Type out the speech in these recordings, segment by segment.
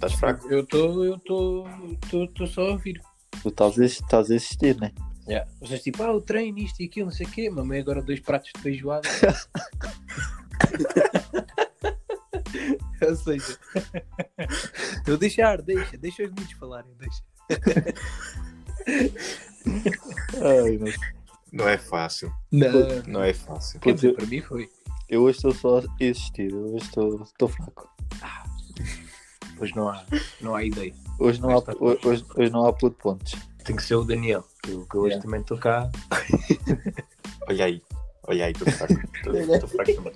Estás fraco? Eu estou eu tô, tô, tô só a ouvir. Tu estás a, estás a existir, né? Yeah. Vocês tipo, ah, o treino, isto e aquilo, não sei o quê. Mamãe agora dois pratos de feijoada. Ou seja, estou a deixar, deixa, deixa os miúdos falarem, deixa. Ai, mas Não é fácil. Não, Não é fácil. quer dizer, para mim foi. eu hoje estou só a existir, eu hoje estou, estou fraco. Hoje não há, não há ideia. Hoje não há, hoje, hoje não há puto pontos. Tem que ser o Daniel, que que hoje Yeah. também estou cá. Olha aí. Olha aí, estou fraco. Estou fraco também.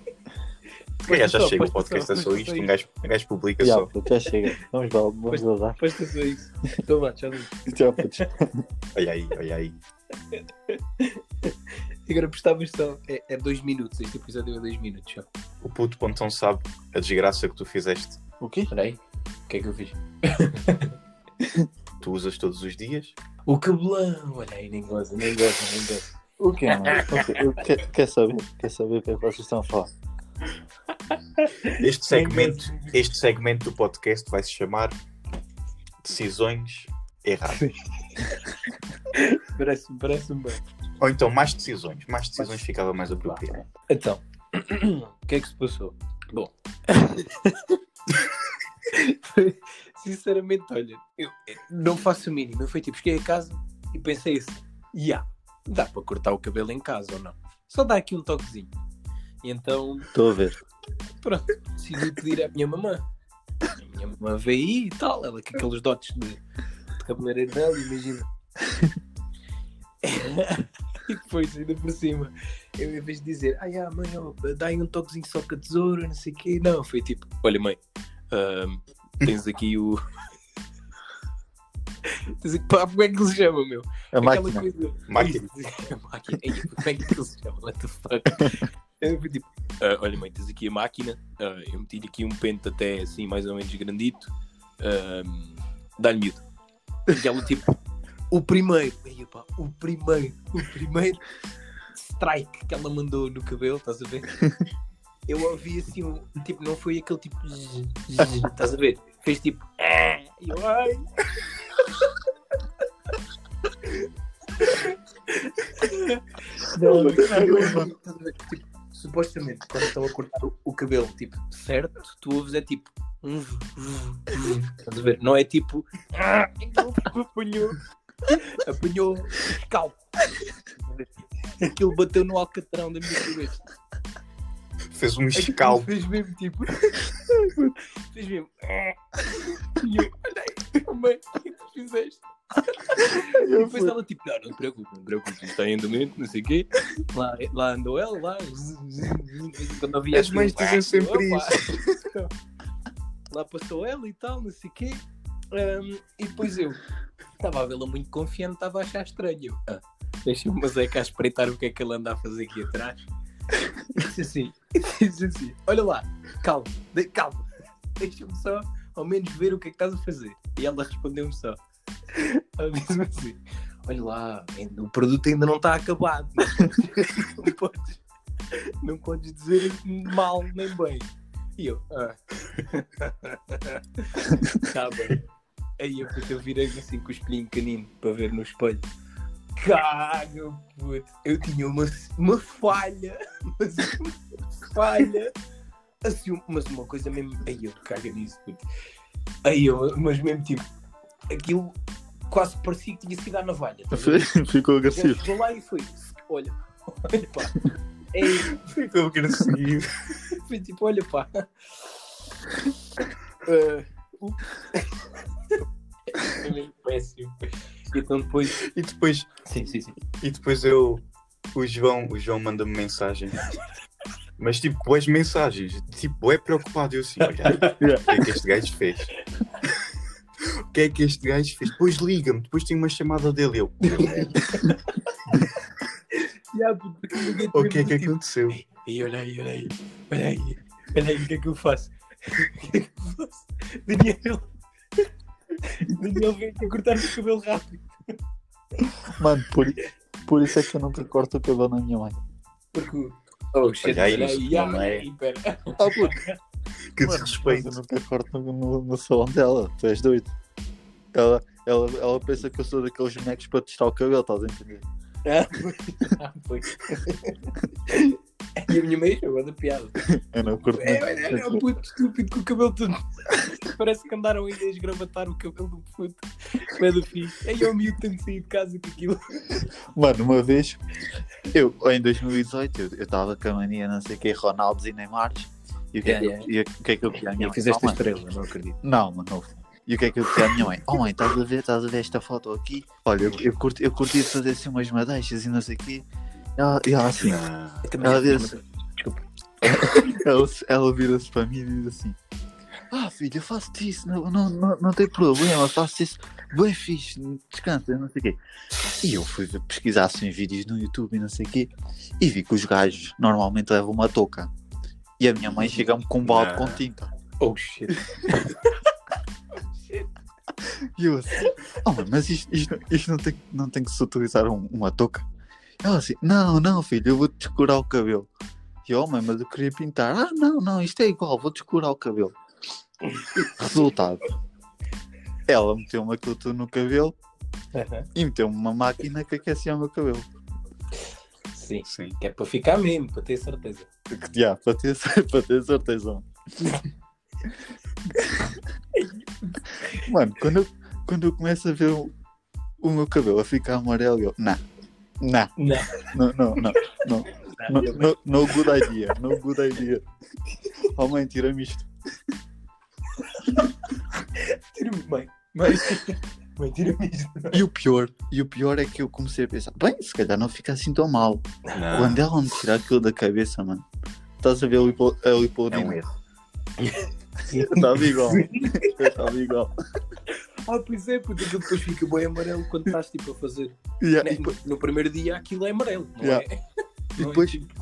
Calhar já só, chega o podcast, é só isto. Um gajo, um gajo publica Já, só. puto, já chega. Vamos lá, vamos Pois- vazar. Basta só isso. Então vá, tchau. Putos. Olha aí, olha aí. Agora prestavas só. É, é dois minutos, este episódio é dois minutos só. O puto pontão sabe a desgraça que tu fizeste. O quê? Espera aí, o que é que eu fiz? Tu usas todos os dias. O cabelão! Olha aí, nem goza, nem goza, nem goza. O quê, mano? O quê? O quê? Quer saber? Quer saber o que é que vocês estão a falar? Este segmento, este segmento do podcast vai se chamar Decisões Erradas. Parece-me parece bem. Ou então mais decisões. Mais decisões ficava mais apropriado. Então, o que é que se passou? Bom, sinceramente, olha, eu eu não faço o mínimo. Eu fui tipo, cheguei a casa e pensei assim: ya, dá para cortar o cabelo em casa ou não? Só dá aqui um toquezinho. E então, Estou a ver. pronto, decidi pedir à minha mamã. A minha mamã veio aí e tal, ela com aqueles dotes de, de cabeleireiro dela, imagina. e depois, ainda por cima, eu em vez de dizer, ai, ah, mãe, ó, dá aí um toquezinho só com a tesoura, não sei o quê, não, foi tipo, olha, mãe, ahm, tens aqui o. tens aqui, pá, como é que ele se chama, meu? A Aquela máquina. coisa- Máquina. a máquina. Ei, como é que ele se chama? What the fuck? Eu fui tipo, "Ah, olha, mãe, tens aqui a máquina. ah, eu meti aqui um pente até assim, mais ou menos grandito. ahm, Dá-lhe miúdo. E ela, tipo, o primeiro, ei, pá, o primeiro, o primeiro strike que ela mandou no cabelo, estás a ver? Eu ouvi assim, tipo, não foi aquele tipo, zzz, zzz, estás a ver? Fez tipo, "Ah", e eu, ai. Não, ver? Tipo, supostamente, quando estão a cortar o, o cabelo, tipo, certo, tu ouves é tipo, estás a ver? Não é tipo, "Ah, tipo, apanhou, apanhou scalpo. Aquilo bateu no alcatrão da minha cabeça. Fez um escalpo. Fez mesmo tipo, fez mesmo, "Ah". e eu, olha aí, mãe, o que tu fizeste? E depois ela tipo, não, não te preocupes, não te preocupes, está em andamento, não sei o quê. Lá, lá andou ela, lá. Quando havia As mães dizem sempre isso. Lá passou ela e tal, não sei o quê. Ahm, e depois eu estava a vê-la muito confiante, estava a achar estranho. Ah, Deixa-me mas é cá espreitar o que é que ele anda a fazer aqui atrás. Disse assim, e disse assim, olha lá, calma, calma, deixa-me só ao menos ver o que é que estás a fazer. E ela respondeu-me só. Ela disse-me assim: Olha lá, o produto ainda não está acabado. Não podes, não podes dizer mal nem bem. E eu, ah. Tá bem. Aí eu, eu virei assim com o espelhinho canino para ver no espelho. Caga, puto. Eu tinha uma, uma falha. Mas uma falha. Assim, mas uma coisa mesmo. Aí eu caga nisso, puto. Aí eu, mas mesmo tipo, aquilo quase parecia que tinha sido à navalha. ver? Ficou agressivo. chegou lá e foi, olha, olha pá. Ficou agressivo. foi tipo, olha pá. Ups. É meio péssimo. Então depois. E depois, Sim, sim, sim. e depois eu. O João, o João manda-me mensagem. Mas tipo, boas mensagens. Tipo, é preocupado. Eu assim, olha, o que é que este gajo fez? O que é que este gajo fez? Depois liga-me, depois tem uma chamada dele. Eu, o que é que tipo, aconteceu? E olha aí, olha aí, olha aí, olha aí, o que é que eu faço? O que é que eu faço? Daniel, Daniel aqui a cortar o cabelo rápido. Mano, por, por isso é que eu nunca corto o cabelo na minha mãe. Porque. Oh, shit, Olha aí, olha isso não é- pera. Ah, puto. Que Mano, desrespeito. mas Eu nunca corto no, no, no salão dela, tu és doido. Ela, ela, ela pensa que eu sou daqueles bonecos para testar o cabelo, estás a entender? Ah, foi. E a minha mãe chegou da piada. Eu não curto É, muito. é, é um puto estúpido com o cabelo todo. Parece que andaram ainda a esgravatar o cabelo do puto. Pé do filho. Aí eu miúdo tenho de sair de casa com aquilo. Mano, uma vez, eu, em 2018, eu estava com a mania, não sei o que, Ronaldos e Neymar. E o que, é, que eu- e o que é que eu pedi à minha mãe? fizeste Oh, estrela, não acredito. Não, mano. E o que é que eu pedi à minha mãe? Oh mãe, estás a ver, estás a ver esta foto aqui? Olha, eu, eu, curti, eu curti fazer assim umas madeixas e não sei o quê. Ela, e ela assim, Não. Eu também Ela fiz uma- Desculpa. ela, ela vira-se para mim e diz assim: Ah, filho, eu faço-te isso, não, não, não, não tem problema, faço isso, bem fixe, descansa, não sei o quê. E eu fui pesquisar assim vídeos no YouTube e não sei o quê, e vi que os gajos normalmente levam uma touca. E a minha mãe chega-me com um balde Não. com tinta. Oh shit. E eu assim, oh, mas isto, isto, isto não, tem, não tem que se utilizar um- uma touca? Ela assim, não, não, filho, eu vou descurar o cabelo. E eu, oh, mas eu queria pintar. Ah, não, não, isto é igual, vou descurar o cabelo. Resultado. Ela meteu-me aquilo tudo no cabelo e meteu-me uma máquina que aquecia o meu cabelo. Sim. Sim. Que é para ficar mesmo, para ter certeza. Já, para, ter, para ter certeza. Mano, quando eu, quando eu começo a ver o, o meu cabelo a ficar amarelo, eu, não, não, Não. não, não, não, não, no, no, no good idea, no good idea. Oh mãe, tira-me isto. Tira-me, mãe. Mãe, mãe tira-me isto. E o pior, e o pior é que eu comecei a pensar, bem, se calhar não fica assim tão mal. Não. Quando ela me tirar aquilo da cabeça, mano, estás a ver a lipo- a É um lipodina? erro. Estava igual. Estava igual. Ah, pois é, porque aquilo depois fica bem amarelo quando estás tipo a fazer. Yeah, Né, depois- No primeiro dia aquilo é amarelo, não Yeah. é? E Não é depois, tipo-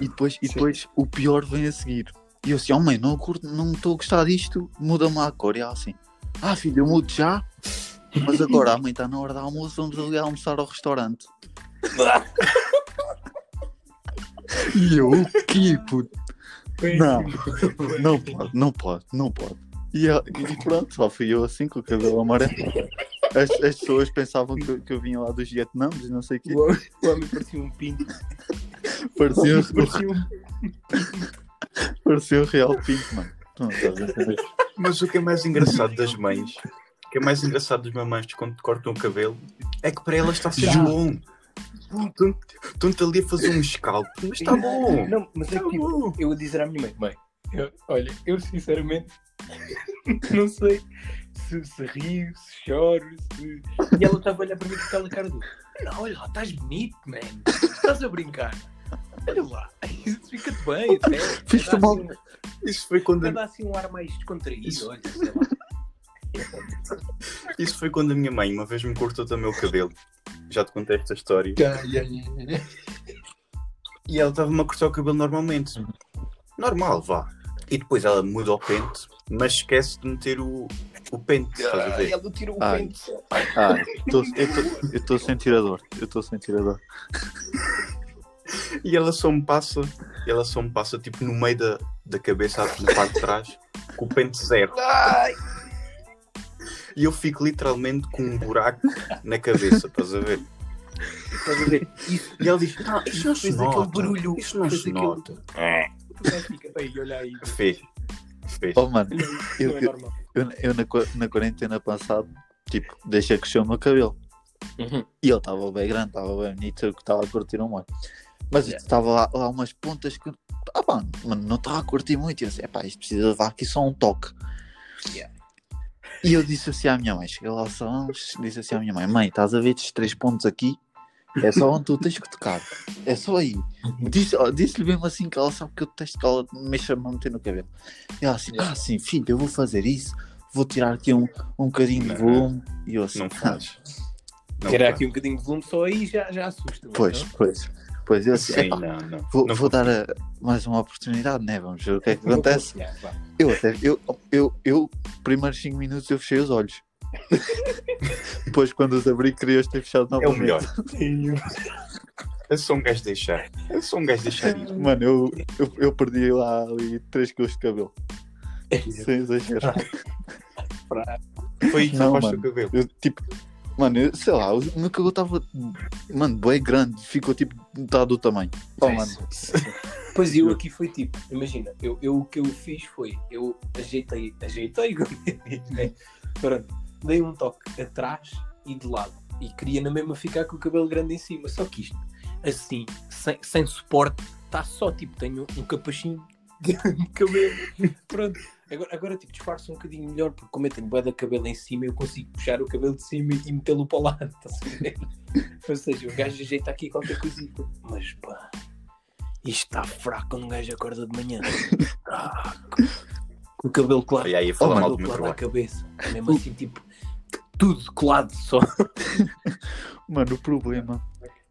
e depois, e Sim. depois o pior vem a seguir. E eu assim, oh mãe, não curto, não estou a gostar disto, muda-me a cor. E ela assim, ah filho, eu mudo já, mas agora a mãe está na hora do almoço, vamos ali almoçar ao restaurante. E eu, o quê, puto? Não, não pode, não pode, não pode. E, e pronto, só fui eu assim com o cabelo amarelo. As, as pessoas pensavam que, eu- que eu vinha lá dos Vietnãs e não sei o quê. O homem, parecia um pinto. Parecia, Parecia um... parecia o real pinto, mano. Não a? Mas o que é mais engraçado das mães, o que é mais engraçado das mamães quando te cortam o cabelo, é que para elas está sempre Já. bom. Bom, Estão- Estão-te ali a fazer um scalp, mas está bom. Não, mas é Está que tipo, bom. eu a dizer à minha mãe, mãe, eu- olha, eu sinceramente não sei se, se rio, se choro, se. E ela estava a olhar para mim com aquela cara do. Não, olha lá, estás bonito, man. Estás a brincar. Olha lá, isso fica-te bem, até. Mal. assim um- Isso foi quando, Dá assim um ar mais descontraído, Isso. olha, sei lá. isso foi quando a minha mãe uma vez me cortou também o cabelo. Já te contei esta história. E ela estava-me a cortar o cabelo normalmente. Normal, vá. E depois ela muda o pente, mas esquece de meter o, o pente, estás a ver? Ela tirou o Ai. pente. Ah, tô- eu estou sem tirador. Eu estou sem tirador. E ela só me passa, ela só me passa tipo no meio da, da cabeça, na parte de trás, com o pente zero. Ai! E eu fico literalmente com um buraco na cabeça, estás a ver? Estás a ver? Isso, E ela diz, não, isso não se nota. aquele barulho. Isso não se aquele- nota. Tu bem, olha aí. Fez. Fez. Oh, mano, Eu- é eu- eu, eu na, na quarentena passada, tipo, deixei crescer o meu cabelo. Uhum. E ele estava bem grande, estava bem bonito, eu que estava a curtir um monte. Mas Yeah. estava lá, lá umas pontas que. Ah, pá, mano, não estava a curtir muito. E eu disse, epá, isto precisa levar aqui só um toque. Yeah. E eu disse assim à minha mãe, cheguei lá ao salão, disse assim à minha mãe, mãe, estás a ver estes três pontos aqui? É só onde tu tens que tocar. É só aí. Disse- ó, Disse-lhe mesmo assim que ela sabe que eu detesto que ela me mexa a meter no cabelo. E ela assim, ah sim, filho, eu vou fazer isso, vou tirar aqui um, um bocadinho de Não. volume. E eu assim, Não faz. Não Tirar faz. aqui um bocadinho de volume só aí já, já assusta. Pois, pois. Pois eu assim, Sim, não, não. vou, Não vou dar a- mais uma oportunidade, né? Vamos ver o que é que acontece. Eu até, eu, eu, eu, primeiros 5 minutos eu fechei os olhos. Depois quando os abri querias ter fechado É o novamente. melhor. É só um gajo deixar. É só um gajo deixar ir. Mano, eu, eu, eu perdi lá ali 3 quilos de cabelo. Sem exagero. Foi aí que o mano. cabelo. Eu, tipo, mano, eu, sei lá, o meu cabelo estava, mano, bem grande, ficou tipo metade do tamanho. Oh, mano, Pois eu aqui foi tipo, imagina, eu, eu, o que eu fiz foi, eu ajeitei, ajeitei, né? Pronto, dei um toque atrás e de lado. E queria na mesma ficar com o cabelo grande em cima. Só que isto, assim, sem, sem suporte, está só tipo, tenho um capachinho de cabelo. Pronto. Agora, agora tipo, disfarço um bocadinho melhor, porque como eu tenho bué de cabelo em cima, eu consigo puxar o cabelo de cima e metê-lo para o lado, ver? Ou seja, o gajo ajeita aqui qualquer coisita. Mas pá, isto está fraco quando um gajo acorda de manhã. Fraco. Com o cabelo colado. E aí ia falar Oh, mal cabelo do meu trabalho. cabeça. Mesmo assim, tipo, tudo colado só. mano, o problema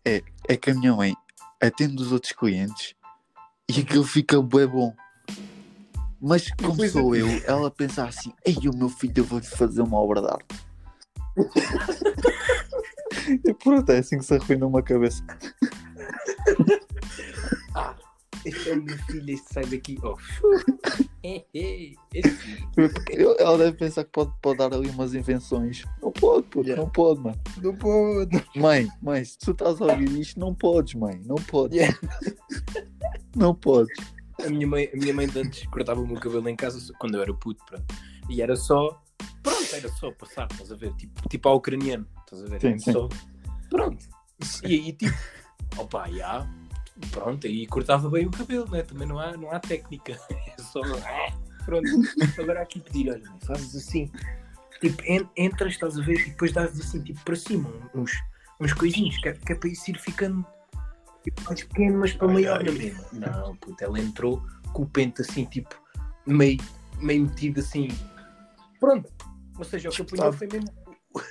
é, é que a minha mãe atende os outros clientes e aquilo fica bem bom. Mas como Pois é. sou eu, ela pensa assim, ei, o meu filho, eu vou-lhe fazer uma obra de arte. e pronto, é assim que se arruina uma cabeça. Ah, este é o meu filho, este sai daqui. Oh, Ela deve pensar que pode, pode dar ali umas invenções. Não pode, puto, Yeah. não pode, mano. não pode. Mãe, mãe, se tu estás a ouvir isto, não podes, mãe. Não podes. Yeah. Não podes. A minha mãe, a minha mãe de antes cortava o meu cabelo em casa quando eu era puto, pronto. E era só. Pronto, era só passar, estás a ver? Tipo, tipo ao ucraniano, estás a ver? Sim, sim. Só, pronto. E aí, tipo, opa, já. Pronto, aí cortava bem o cabelo, né? Também não há, não há técnica. É só. ah, Pronto. Agora aqui pedir, olha, fazes assim. Tipo, en- entras, estás a ver? E depois dás assim, tipo, para cima, uns, uns coisinhos, que é, que é para isso ir ficando tipo, mais pequeno, mas para Ai, maior ai. na mesma. Não, puto, ela entrou com o pente assim, tipo, meio, meio metido assim. Pronto. Ou seja, o que apanhou foi mesmo.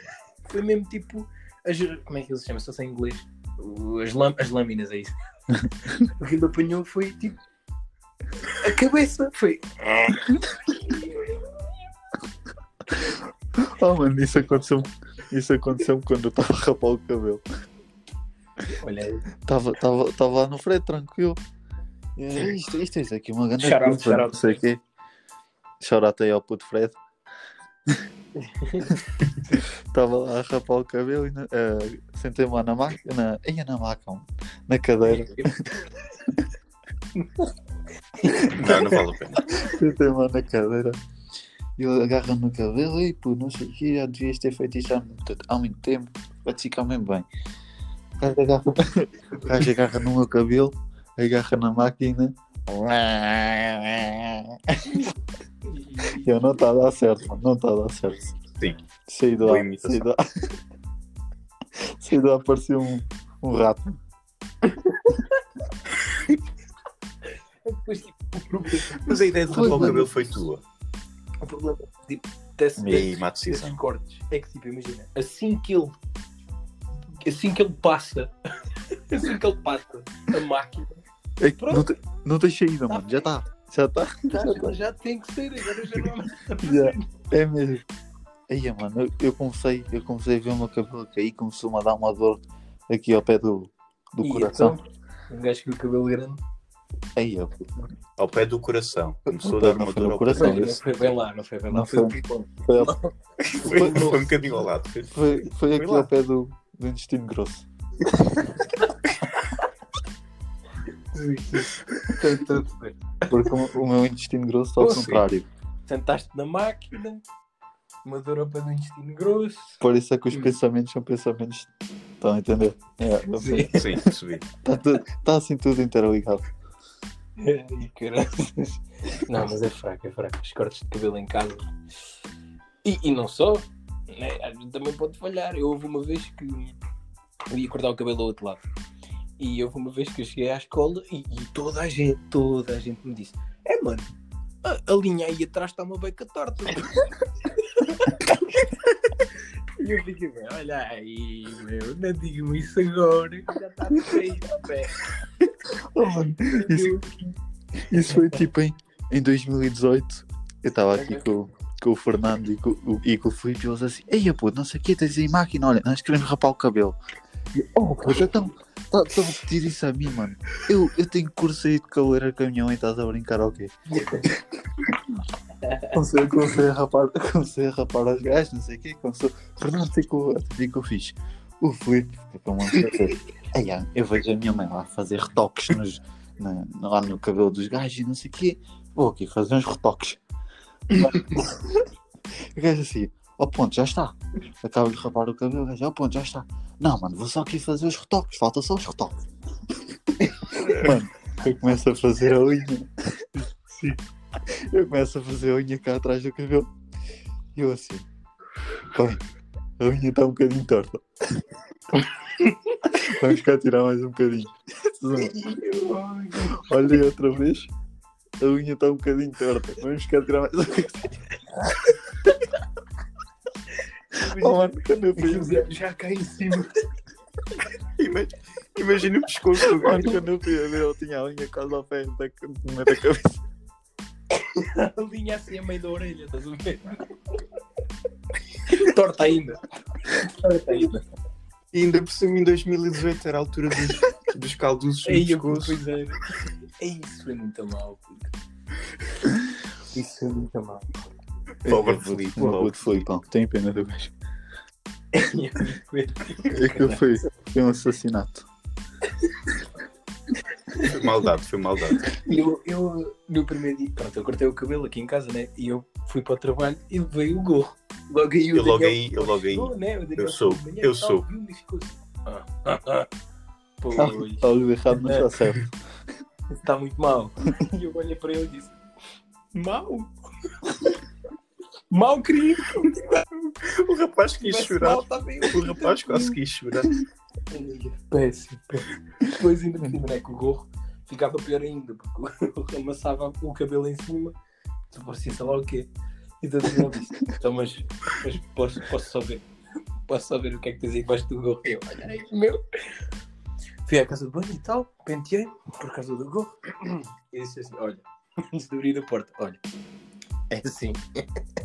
Foi mesmo tipo. As, como é que ele se chama? Só sei em inglês. As, lam- as lâminas, é isso. o que ele apanhou foi tipo. A cabeça foi. Oh, mano, isso aconteceu isso aconteceu quando eu estava a rapar o cabelo. Olha aí. Estava tava, tava lá no freio, tranquilo. E, "É, Isto, isto, isto aqui é uma grande Shout out, culpa, shout não out. sei o quê. Shout out aí ao puto Fred. Estava lá a rapar o cabelo e eh, sentei-me lá na máquina. Na, ia na máquina, na cadeira. Não, não vale a pena. Sentei-me lá na cadeira. E ele agarra no cabelo e pô, não sei o que, já devias ter feito isto há muito, há muito tempo. Vai-te ficar mesmo bem. O gajo agarra, o gajo agarra no meu cabelo, agarra na máquina. Eu não está a dar certo, mano. Não está a dar certo. Sim. Saído Boa a, imitação. saído a, saído a aparecer um, um rato. Depois, tipo, o problema, Mas a ideia de rapar o cabelo foi tua. o problema tipo, desse, E desse- desses cortes é que, tipo, imagina, assim que ele assim que ele passa, assim que ele passa a máquina, É não, te, não tens saída, Tá mano. Já está. Já está. já, já, já tem que ser, agora já não fazer. É mesmo. Aí, mano, eu, eu comecei, eu comecei a ver o meu cabelo cair, começou-me a dar uma dor aqui ao pé do, do E coração. então, um gajo com o cabelo grande, Aí, eu, Ao pé do coração. Começou Ao a dar uma dor ao coração. não, não foi bem lá, não foi bem lá, Não foi, foi. o pulmão. foi, Foi, foi um bocadinho ao lado. Foi- foi, foi aqui lá. ao pé do, do intestino grosso. Porque o, o meu intestino grosso está ao contrário. Sentaste na máquina, uma dor pé do intestino grosso. Por isso é que os Hum. pensamentos são pensamentos. Estão a entender? É. Sim. Sim, percebi. Está, está assim tudo interligado. Ai, caralho. Não, mas é fraco, é fraco. Os cortes de cabelo em casa. E, e não só, né? também pode falhar. Eu houve uma vez que eu ia cortar o cabelo ao outro lado. E houve uma vez que eu cheguei à escola e, e toda a gente, toda a gente me disse: É mano, a, a linha aí atrás está uma beca torta. E eu fiquei bem, olha aí, meu, não digo isso agora, já está feio, pé. Oh, mano, isso, isso foi tipo em, em 2018. Eu estava aqui com, com o Fernando e com, o- e com o Filipe e eles assim: Ei, pô, não sei o que, tens aí máquina, olha, nós queremos rapar o cabelo. Oh, pô, então, estão a pedir isso a mim, mano. Eu, eu tenho curso aí de cabeleireiro caminhão e estás a brincar quê? Comecei, comecei, a rapar, comecei a rapar aos gajos, não sei o quê. Começou. Fernando, o que que eu fiz? O mando fazer. Aí, ah, eu vejo a minha mãe lá fazer retoques nos, na- lá no cabelo dos gajos e não sei o quê. Vou aqui fazer uns retoques. o gajo assim, ao ponto, já está. Acabo de rapar o cabelo, o gajo, ao ponto, já está. Não, mano, vou só aqui fazer os retoques, falta só os retoques. mano, eu começo a fazer a unha. Sim. Eu começo a fazer a unha cá atrás do cabelo. E eu assim, bem, a unha está um bocadinho torta. Vamos cá tirar mais um bocadinho. Olha outra vez. A unha está um bocadinho torta. Vamos cá tirar mais um bocadinho. Mano, quando eu fiz, Já, já cai em cima. Ima- Imagina o pescoço do gajo. quando eu fui a ver, eu tinha a unha quase ao pé da, da, da cabeça. A linha assim a meio da orelha, estás a ver? Torta ainda. Torta ainda. E ainda por cima em 2018 era a altura dos, dos calduços no Ei, eu pescoço. pois era. Isso foi muito mal, puto. Isso foi muito mal. Pobre Filipe, Uma pobre puta Filipão, tem pena do gajo. Foi- É que foi, foi um assassinato. Foi maldade, foi maldade. Eu, eu, no primeiro dia, pronto, eu cortei o cabelo aqui em casa, né? E eu fui para o trabalho e levei o gorro. Logo aí o Eu logo Daniel aí, eu logo aí. né? Eu sou, de eu tal, sou. ficou assim. Ah, ah, ah. Pois, Algo errado não está certo. está muito mal. E eu olhei para ele e disse: Mal? Mal, querido. O rapaz quis chorar. tá. O rapaz quase quis chorar. Péssimo, péssimo. Depois ainda por cima, né? Que o gorro ficava pior ainda, porque o gorro amassava o cabelo em cima, tu parecia sei lá o quê. E então eu disse, então mas, mas posso, posso só ver. Posso só ver o que é que tens aí debaixo do gorro. Eu, olha aí, meu. Fui à casa de banho e tal, penteei por causa do gorro. E disse assim, olha, antes de abrir a porta, olha, é assim.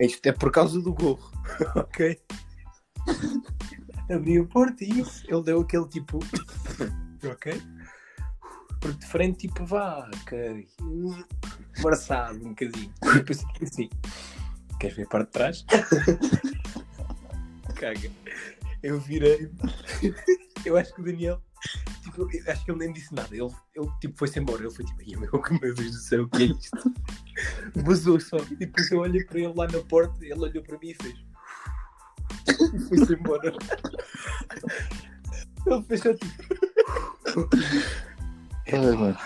Isto é por causa do gorro, ok? abri a porta e ele deu aquele tipo. ok? Porque de frente, tipo, vá, ok. Embaraçado um bocadinho. E depois assim: queres ver a parte de trás? Caga. Eu virei. Eu acho que o Daniel. Tipo, eu acho que ele nem disse nada. Ele, ele tipo, foi-se embora. Ele foi tipo, "Ai, meu, meu Deus do céu, o que é isto? Vazou só. E depois eu olhei para ele lá na porta, ele olhou para mim e fez. E foi-se embora. Ele fechou tipo. Ai, mano,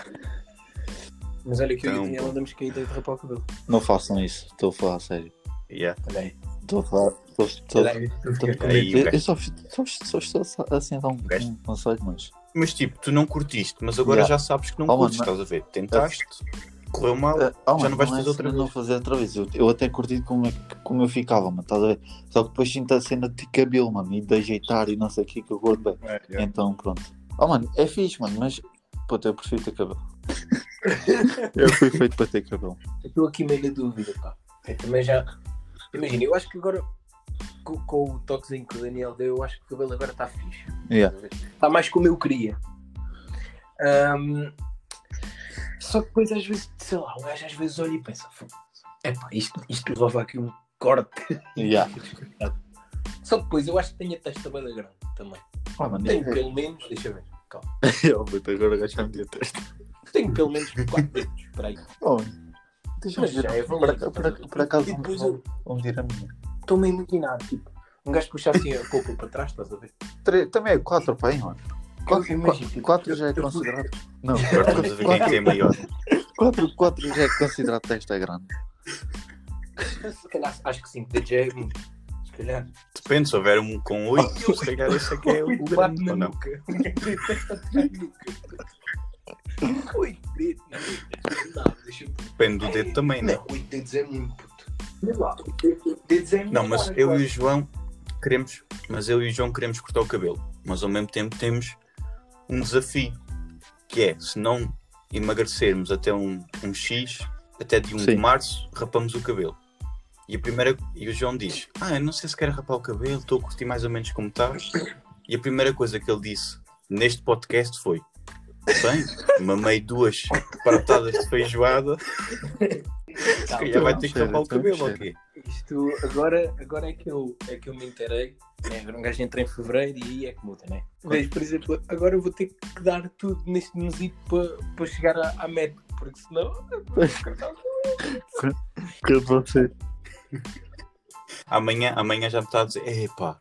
Mas olha que eu e o Então, Daniel andamos caídos de rapar o cabelo. não façam isso. Estou a falar a sério. Yeah. Olha aí. Estou a falar. Estou, estou, Olha aí. estou, Aí, o eu, gajo- eu só, só, só estou assim a dar um, gajo- um conselho, mas. Mas tipo, tu não curtiste, mas agora Yeah. já sabes que não Oh, mano, curtes, mas- estás a ver? Tentaste, correu mal. Ah, ah, Já mano, não vais é fazer outra cena vez. Não fazer outra vez. Eu, eu até curti como, é- como eu ficava, mano, estás a ver? Só que depois sinto a cena de cabelo, mano, e de ajeitar e não sei o que que eu gosto bem. Então, pronto. Oh, mano, é fixe, mano, mas. Puta, eu prefiro ter cabelo. eu fui feito para ter cabelo. Eu Estou aqui meio na dúvida, pá. Eu também já. Imagina, eu acho que agora. Com, com o toquezinho que o Daniel deu, eu acho que o cabelo agora está fixe. Yeah. Está mais como eu queria. Ahm, só que depois às vezes, sei lá, um gajo às vezes olha e pensa, é pá, isto, isto levava aqui um corte. Yeah. Só que depois eu acho que tenho a testa bem grande também. Oh, mano, Tenho pelo menos, deixa eu ver, calma. eu, puta, agora me deu testa. Tenho pelo menos 4 dedos, espera aí. Oh. Deixa-me Mas ver. é por, por, por, acaso, vão, eu vão medir a minha. Estou-me a imaginar, tipo, um gajo puxa assim a roupa para trás, estás a ver? Tre- Também é 4 para aí, mano. Eu imagino, tipo, 4 já é considerado. Não, Agora estamos a ver quem é que é maior. 4, 4 já é considerado testa grande. Se calhar, acho que sim, DJ é muito. Se calhar. Depende, se houver um com 8, se calhar esse é que é o grande na ou não. nuca. Oito dedos, não, não, deixa eu Depende do dedo também, né? Não, oito dedos é muito Não, mas eu e o João queremos, mas eu e o João queremos cortar o cabelo, mas ao mesmo tempo temos um desafio, que é, se não emagrecermos até um, um X, até de 1 de Sim. março, rapamos o cabelo. E, a primeira, e o João diz, ah, eu não sei se quero rapar o cabelo, estou a curtir mais ou menos como está. E a primeira coisa que ele disse neste podcast foi, bem, mamei duas pratadas de feijoada Calma, vai ter que tapar o cabelo aqui. Isto agora, agora é, que eu, é que eu me inteirei. Né? Um gajo entra em fevereiro e aí é que muda, né? Mas, por exemplo, agora eu vou ter que dar tudo neste mesito para para chegar à, à meta, porque senão. Que você. Amanhã, amanhã já me está a dizer, epá,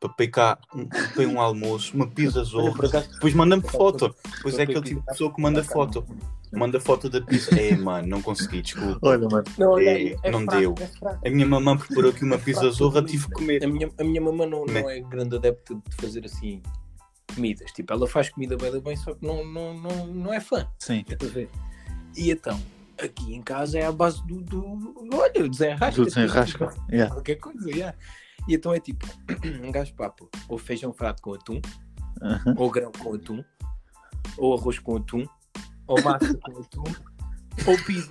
para picar um, para um almoço, uma pizza zorra. Depois manda-me foto. Depois Para é aquele tipo de pessoa que manda foto. Manda foto da pizza. É, mano, não consegui, desculpa. Olha, mano. Não, olha, É, é não fraco, deu. é. A minha mamãe preparou aqui uma pizza zorra, tive que comer. A minha, a minha mamãe não, Né? não é grande adepta de fazer assim comidas. Tipo, ela faz comida bem, bem, só que não, não, não, não é fã. Sim. E então, aqui em casa é a base do. do olha, desenrasca. Do desenrasca. Yeah. Qualquer coisa, yeah. E então é tipo, um gajo papo, ou feijão frado com atum, Aham. ou grão com atum, ou arroz com atum, ou massa com atum, ou pizza.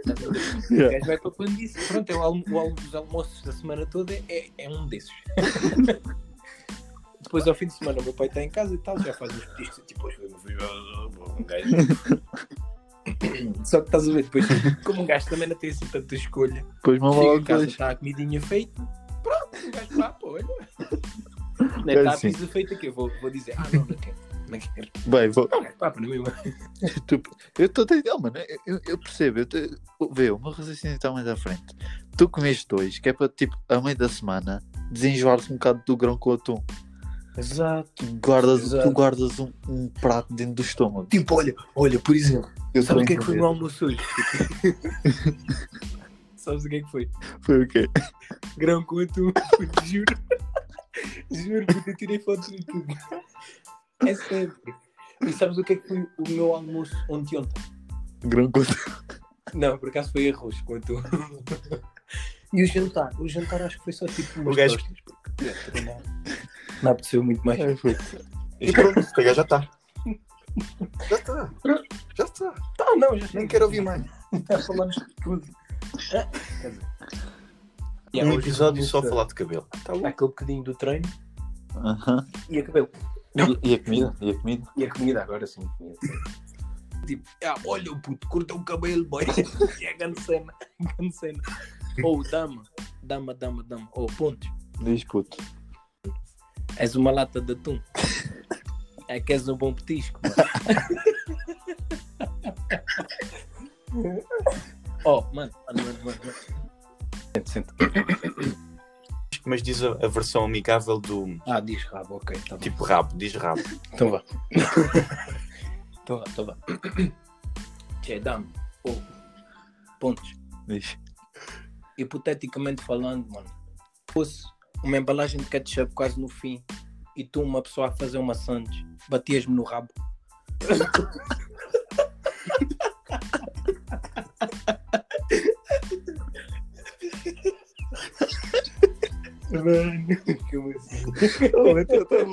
O Yeah. gajo vai para quando disse, pronto, é o, almo o almo dos almoços da semana toda é, é um desses. Depois ao fim de semana o meu pai está em casa e tal, já faz uns petiscos, tipo, hoje um gajo. Só que estás a ver, depois, como um gajo também não tem assim tanta escolha, Depois uma chega em casa, está a comidinha feita, um pô, olha. Não É está a assim. pizza feita que eu vou, vou dizer, ah não, não quero, não quero. Bem, vou. Não, mim, Tu- eu estou a entender, mano. Eu, eu- percebo. Eu te- vê, o meu raciocínio está mais à frente. Tu comeste dois, que é para tipo, a meio da semana, desenjoar-te um bocado do grão com atum. Exato. Tu guardas, Exato. tu guardas um, um prato dentro do estômago. Tipo, olha, olha, por exemplo, Eu Sabe o que é que foi entender. no almoço hoje? Sabes o que é que foi? Foi o quê? Grão com atum, juro. Juro, porque eu tirei fotos de tudo. É sempre. E sabes o que é que foi o meu almoço ontem ontem? Grão com atum. Não, por acaso foi arroz com atum. E o jantar? O jantar acho que foi só tipo umas O gajo- tostas, porque é, não, não apeteceu muito mais. É, foi. E pronto, se calhar já está. Já está. Já está. Tá, não, já Nem quero ouvir mais. Já falamos de tudo. E Um episódio só começa falar de cabelo. Tá bom. Aquele bocadinho do treino e a cabelo. E, e a comida? E a comida? E a comida agora sim. Comida. Tipo, ah, olha o puto, corta o cabelo, boy. E é grande cena. Grande cena. Ou dama, dama, dama, dama. Ou pontos. Diz puto. És uma lata de atum. É que és um bom petisco. mano. oh, mano, mano, mano, mano. mano. Senta, senta. Mas diz a, a versão amigável do Ah, diz rabo, ok. Tá bom. tipo rabo, diz rabo. Então vá. então vá, então vá. Tchê, dame. Ou pontos. Diz. hipoteticamente falando, mano, fosse uma embalagem de ketchup quase no fim e tu, uma pessoa a fazer uma sandes, batias-me no rabo. Mano, como assim? Oh, então tá.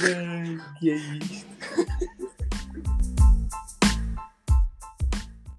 Mano, que é isto?